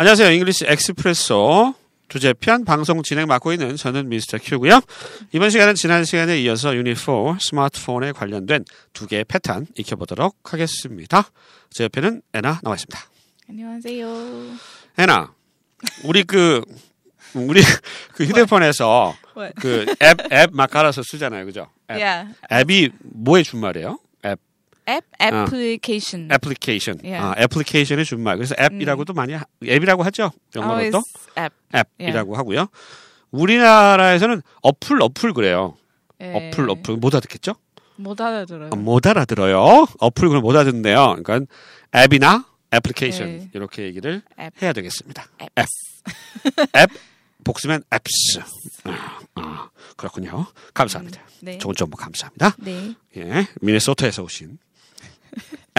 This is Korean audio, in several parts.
안녕하세요. English Expresso 주제편 방송 진행 맡고 있는 저는 Mr. Q고요. 이번 시간은 지난 시간에 이어서 유니4 스마트폰에 관련된 두 개의 패턴 익혀보도록 하겠습니다. 제 옆에는 애나 나와 있습니다. 안녕하세요. 애나, 우리 그 우리 그 휴대폰에서? 그 앱 앱 막 깔아서 쓰잖아요, 그죠? 앱. Yeah. 앱이 뭐의 준말이에요? 앱 App application. 애플리케이션. Yeah. 아, 애플리케이션의 준말. 그래서 앱이라고도 많이 하- 앱이라고 하죠. 영어로도 Always app. 앱이라고 하고요. 우리나라에서는 어플 어플 그래요. 예. 어플 어플 못 알아듣겠죠? 못 알아들어요. 아, 못 알아들어요. 어플 그럼 못 알아듣는데요. 그러니까 앱이나 애플리케이션 네. 이렇게 얘기를 앱. 해야 되겠습니다. 앱. 앱. 앱 복수면 apps. 아, 아, 그렇군요. 감사합니다. 네. 좋은 정보 감사합니다. 네. 예, 미네소타에서 오신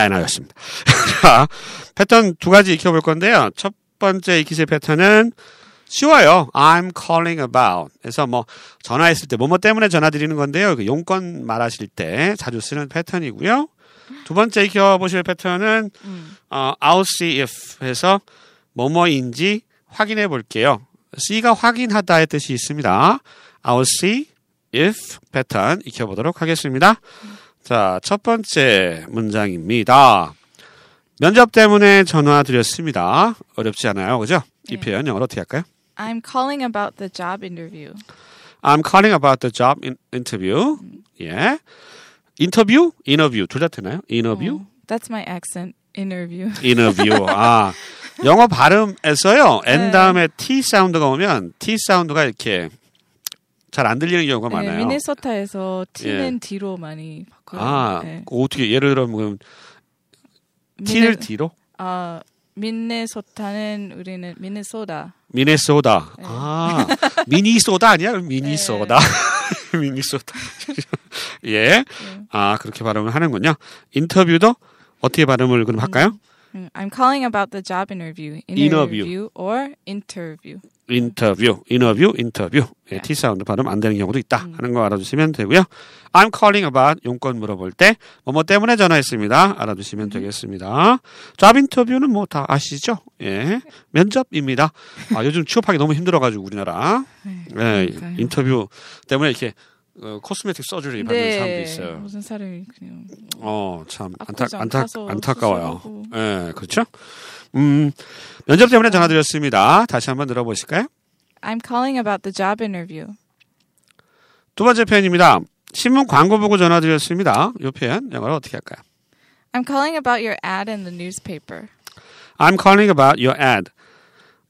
애나였습니다. 자, 패턴 두 가지 익혀볼 건데요. 첫 번째 익히실 패턴은 쉬워요. I'm calling about. 그래서 뭐 전화했을 때 뭐뭐 때문에 전화 드리는 건데요. 그 용건 말하실 때 자주 쓰는 패턴이고요. 두 번째 익혀보실 패턴은 음. 어, I'll see if 해서 뭐뭐인지 확인해 볼게요. C가 확인하다의 뜻이 있습니다. I'll see if 패턴 익혀보도록 하겠습니다. 자, 첫 번째 문장입니다. 면접 때문에 전화 드렸습니다. 어렵지 않아요. 그죠? 이 네. 표현 영어로 어떻게 할까요? I'm calling about the job interview. I'm calling about the job in, interview. 예. 인터뷰? 인터뷰. 둘다 되나요? 인터뷰? Oh, that's my accent. Interview. 인터뷰. 아, 영어 발음에서요. N 네. 다음에 T 사운드가 오면 T 사운드가 이렇게 잘 안 들리는 경우가 네, 많아요. 미네소타에서 T는 뒤로 많이 바꿔요. 아, 네. 어떻게 예를 들면 T를 미네- D로? 아, 미네소타는 우리는 미네소다. 미네소다. 네. 아, 미니소다 아니야? 미니소다. 미니소다. 예. 네. 아, 그렇게 발음을 하는군요. 인터뷰도 어떻게 발음을 그럼 할까요? 음, I'm calling about the job interview. Interview. Interview or interview. 인터뷰, 인터뷰, 인터뷰. 예, 네. T 사운드 발음 안 되는 경우도 있다 음. 하는 거 알아두시면 되고요. I'm calling about 용건 물어볼 때 뭐뭐 때문에 전화했습니다. 알아두시면 음. 되겠습니다. 잡 인터뷰는 뭐 다 아시죠? 예, 면접입니다. 아, 요즘 취업하기 너무 힘들어가지고 우리나라 네. 예, 그러니까요. 인터뷰 때문에 이렇게 어, 코스메틱 서저리 받는 사람도 있어요. 무슨 사람이 그냥 어, 참 안타, 안타, 안타까워요. 예, 그렇죠? 음, 면접 때문에 전화드렸습니다. 다시 한번 들어보실까요? I'm calling about the job interview. 두 번째 표현입니다. 신문 광고 보고 전화드렸습니다. 이 표현 영어로 어떻게 할까요? I'm calling about your ad in the newspaper. I'm calling about your ad.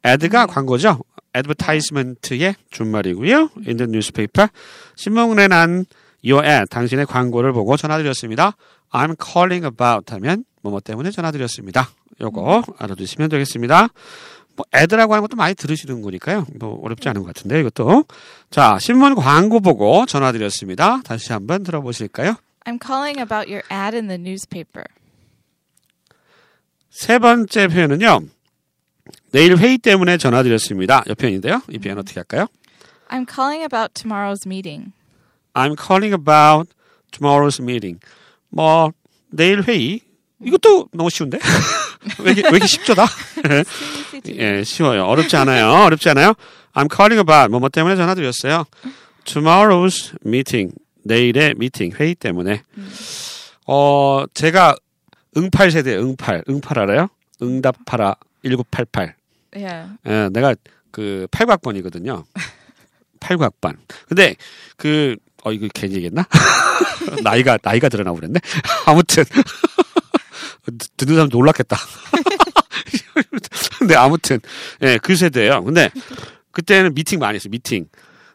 ad가 광고죠. Advertisement의 준말이고요. in the newspaper. 신문에 난 your ad, 당신의 광고를 보고 전화드렸습니다. I'm calling about 하면 뭐뭐 때문에 전화드렸습니다. 요거 알아두시면 되겠습니다. 뭐 ad라고 하는 것도 많이 들으시는 거니까요. 뭐 어렵지 않은 것 같은데 이것도. 자, 신문 광고 보고 전화드렸습니다. 다시 한번 들어보실까요? I'm calling about your ad in the newspaper. 세 번째 표현은요. 내일 회의 때문에 전화드렸습니다. 이 표현인데요. 이 표현 어떻게 할까요? I'm calling about tomorrow's meeting. I'm calling about tomorrow's meeting. 뭐 내일 회의. 이것도 너무 쉬운데? 왜 이렇게, 왜 이렇게 쉽죠, 다? 예, 쉬워요. 어렵지 않아요. 어렵지 않아요. I'm calling about 뭐뭐 때문에 전화드렸어요. Tomorrow's meeting. 내일의 미팅 회의 때문에. 어, 제가 응팔 세대 응팔. 응팔 알아요? 응답하라 1988. Yeah. 예, 내가 그 8학번이거든요. 8학번. 근데 그, 어, 이거 괜히 얘기했나? 나이가, 나이가 드러나 버렸네? 아무튼. 듣- 듣는 사람 놀랐겠다. 근데 아무튼, 예, 그 세대예요 근데 그때는 미팅 많이 했어요, 미팅.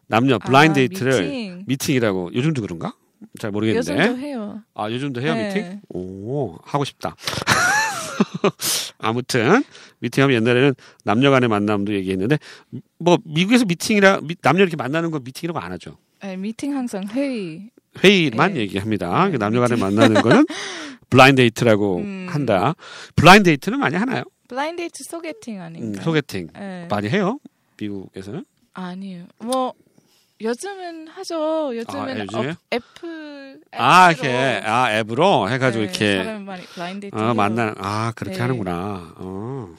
남녀 blind date를 아, 미팅. 미팅. 이라고 요즘도 그런가? 잘 모르겠는데. 요즘도 해요. 아, 요즘도 해요, 네. 미팅? 오, 하고 싶다. 아무튼, 미팅하면 옛날에는 남녀 간의 만남도 얘기했는데, 뭐, 미국에서 미팅이라, 미- 남녀 이렇게 만나는 거 미팅이라고 안 하죠. 네, 미팅 항상 회의. 회의만 네. 얘기합니다. 네, 남녀 간에 만나는 거는 blind date라고 음. 한다. blind date는 많이 하나요? blind date 소개팅 음, 아닌가요? 소개팅. 네. 많이 해요? 미국에서는? 아니에요. 뭐 요즘은 하죠. 요즘은 아, 요즘에요? 어, 아, 이렇게, 아, 앱으로 해가지고 네, 이렇게, 많이 어, 해요. 만나, 아, 그렇게 네. 하는구나. 어.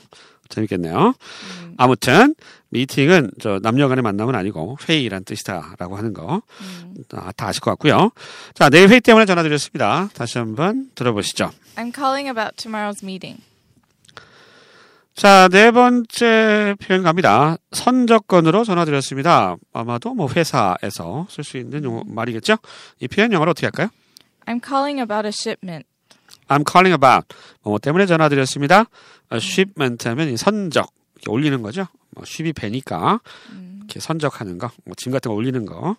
재밌겠네요. 음, 아무튼 미팅은 저 남녀 간의 만남은 아니고 회의란 뜻이다라고 하는 거. 음. 아, 다 아실 것 같고요. 자, 내일 회의 때문에 전화드렸습니다. 다시 한번 들어보시죠. I'm calling about tomorrow's meeting. 자, 네 번째 표현 갑니다. 선적건으로 전화드렸습니다. 아마도 뭐 회사에서 쓸 수 있는 용어 말이겠죠? 이 표현 영어로 어떻게 할까요? I'm calling about a shipment. I'm calling about 뭐 때문에 전화드렸습니다. 아, shipment 하면 이 선적 이렇게 올리는 거죠. 뭐 ship이 배니까 음, 이렇게 선적하는 거, 뭐 짐 같은 거 올리는 거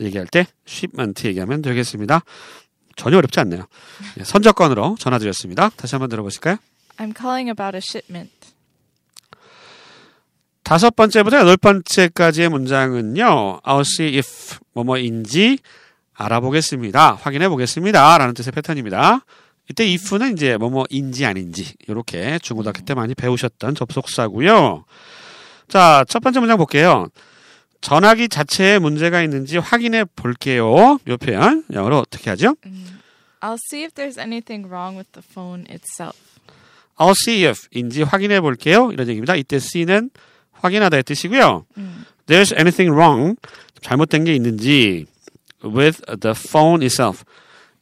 얘기할 때 shipment 얘기하면 되겠습니다. 전혀 어렵지 않네요. 예, 선적건으로 전화드렸습니다. 다시 한번 들어보실까요? I'm calling about a shipment. 다섯 번째부터 여덟 번째까지의 문장은요. I'll see if 뭐뭐인지 알아보겠습니다. 확인해 보겠습니다. 라는 뜻의 패턴입니다. 이때 if는 이제 뭐뭐인지 아닌지 이렇게 중고등학교 때 많이 배우셨던 접속사고요. 자, 첫 번째 문장 볼게요. 전화기 자체에 문제가 있는지 확인해 볼게요. 이 표현 영어로 어떻게 하죠? 음, I'll see if there's anything wrong with the phone itself. I'll see if인지 확인해 볼게요. 이런 얘기입니다. 이때 see는 확인하다의 뜻이고요. 음, there's anything wrong 잘못된 게 있는지 with the phone itself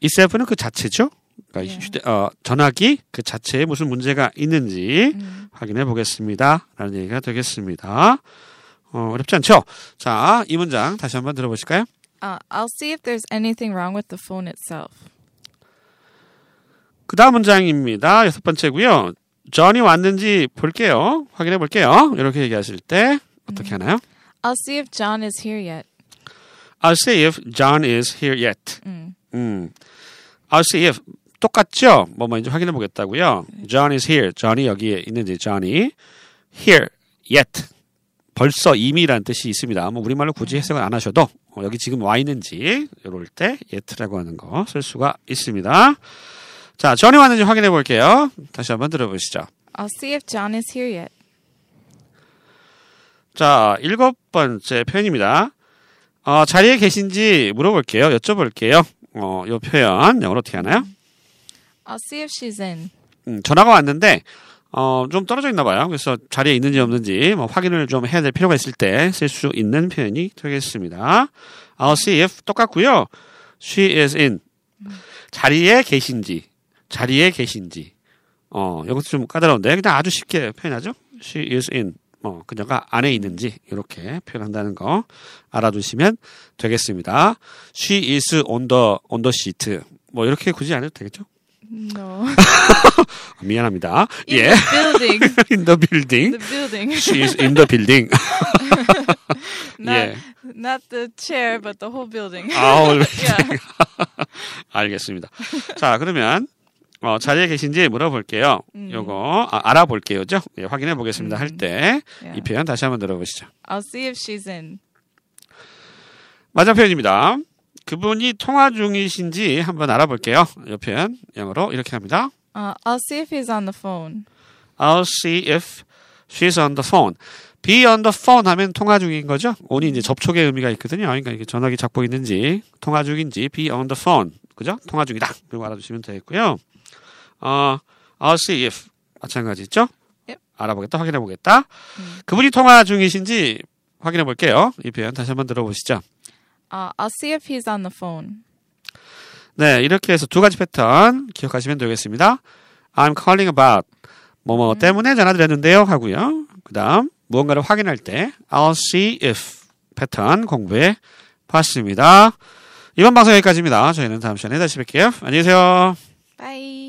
itself는 그 자체죠. 그러니까 예. 휴대, 어, 전화기 그 자체에 무슨 문제가 있는지 음. 확인해 보겠습니다. 라는 얘기가 되겠습니다. 어, 어렵지 않죠? 자, 이 문장 다시 한번 들어보실까요? Uh, I'll see if there's anything wrong with the phone itself. 그 다음 문장입니다. 여섯 번째고요. 전이 왔는지 볼게요. 확인해 볼게요. 이렇게 얘기하실 때 어떻게 하나요? I'll see if John is here yet. I'll see if John is here yet. 음, 음. I'll see if 똑같죠? 뭐뭐인지 확인해 보겠다고요. John is here. John이 여기에 있는지 John이 here yet. 벌써 이미라는 뜻이 있습니다. 뭐 우리말로 굳이 해석을 안 하셔도 어, 여기 지금 와 있는지 이럴 때 yet라고 하는 거 쓸 수가 있습니다. 자, John이 왔는지 확인해 볼게요. 다시 한번 들어보시죠. I'll see if John is here yet. 자, 일곱 번째 표현입니다. 어, 자리에 계신지 물어볼게요. 여쭤볼게요. 어, 이 표현 영어로 어떻게 하나요? I'll see if she's in. 음, 전화가 왔는데 어, 좀 떨어져 있나 봐요. 그래서 자리에 있는지 없는지 뭐 확인을 좀 해야 될 필요가 있을 때 쓸 수 있는 표현이 되겠습니다. I'll see if 똑같고요. She is in. 자리에 계신지, 자리에 계신지. 어, 이것도 좀 까다로운데 그냥 아주 쉽게 표현하죠. She is in. 어, 그녀가 안에 있는지 이렇게 표현한다는 거 알아두시면 되겠습니다. She is on the on the seat. 뭐 이렇게 굳이 안 해도 되겠죠? No. 미안합니다. In 예. the building. in the building. the building. She is in the building. not, 예. not the chair, but the whole building. 아우, yeah. 알겠습니다. 자, 그러면 어, 자리에 계신지 물어볼게요. 음. 요거 아, 알아볼게요죠. 예, 확인해 보겠습니다. 할때이 Yeah. 표현 다시 한번 들어보시죠. I'll see if she's in. 맞은 표현입니다. 그분이 통화 중이신지 한번 알아볼게요. 이 표현 영어로 이렇게 합니다. Uh, I'll see if he's on the phone. I'll see if she's on the phone. be on the phone 하면 통화 중인 거죠. on이 이제 접촉의 의미가 있거든요. 그러니까 이게 전화기 잡고 있는지 통화 중인지 be on the phone. 그죠? 통화 중이다. 그리고 알아두시면 되겠고요. 어, I'll see if 마찬가지죠. Yep. 알아보겠다, 확인해 보겠다. 그분이 통화 중이신지 확인해 볼게요. 이 표현 다시 한번 들어보시죠. Uh, I'll see if he's on the phone. 네, 이렇게 해서 두 가지 패턴 기억하시면 되겠습니다. I'm calling about 뭐뭐 때문에 전화드렸는데요 하고요. 그다음 무언가를 확인할 때 I'll see if 패턴 공부해 봤습니다. 이번 방송 여기까지입니다. 저희는 다음 시간에 다시 뵐게요. 안녕히 계세요. Bye.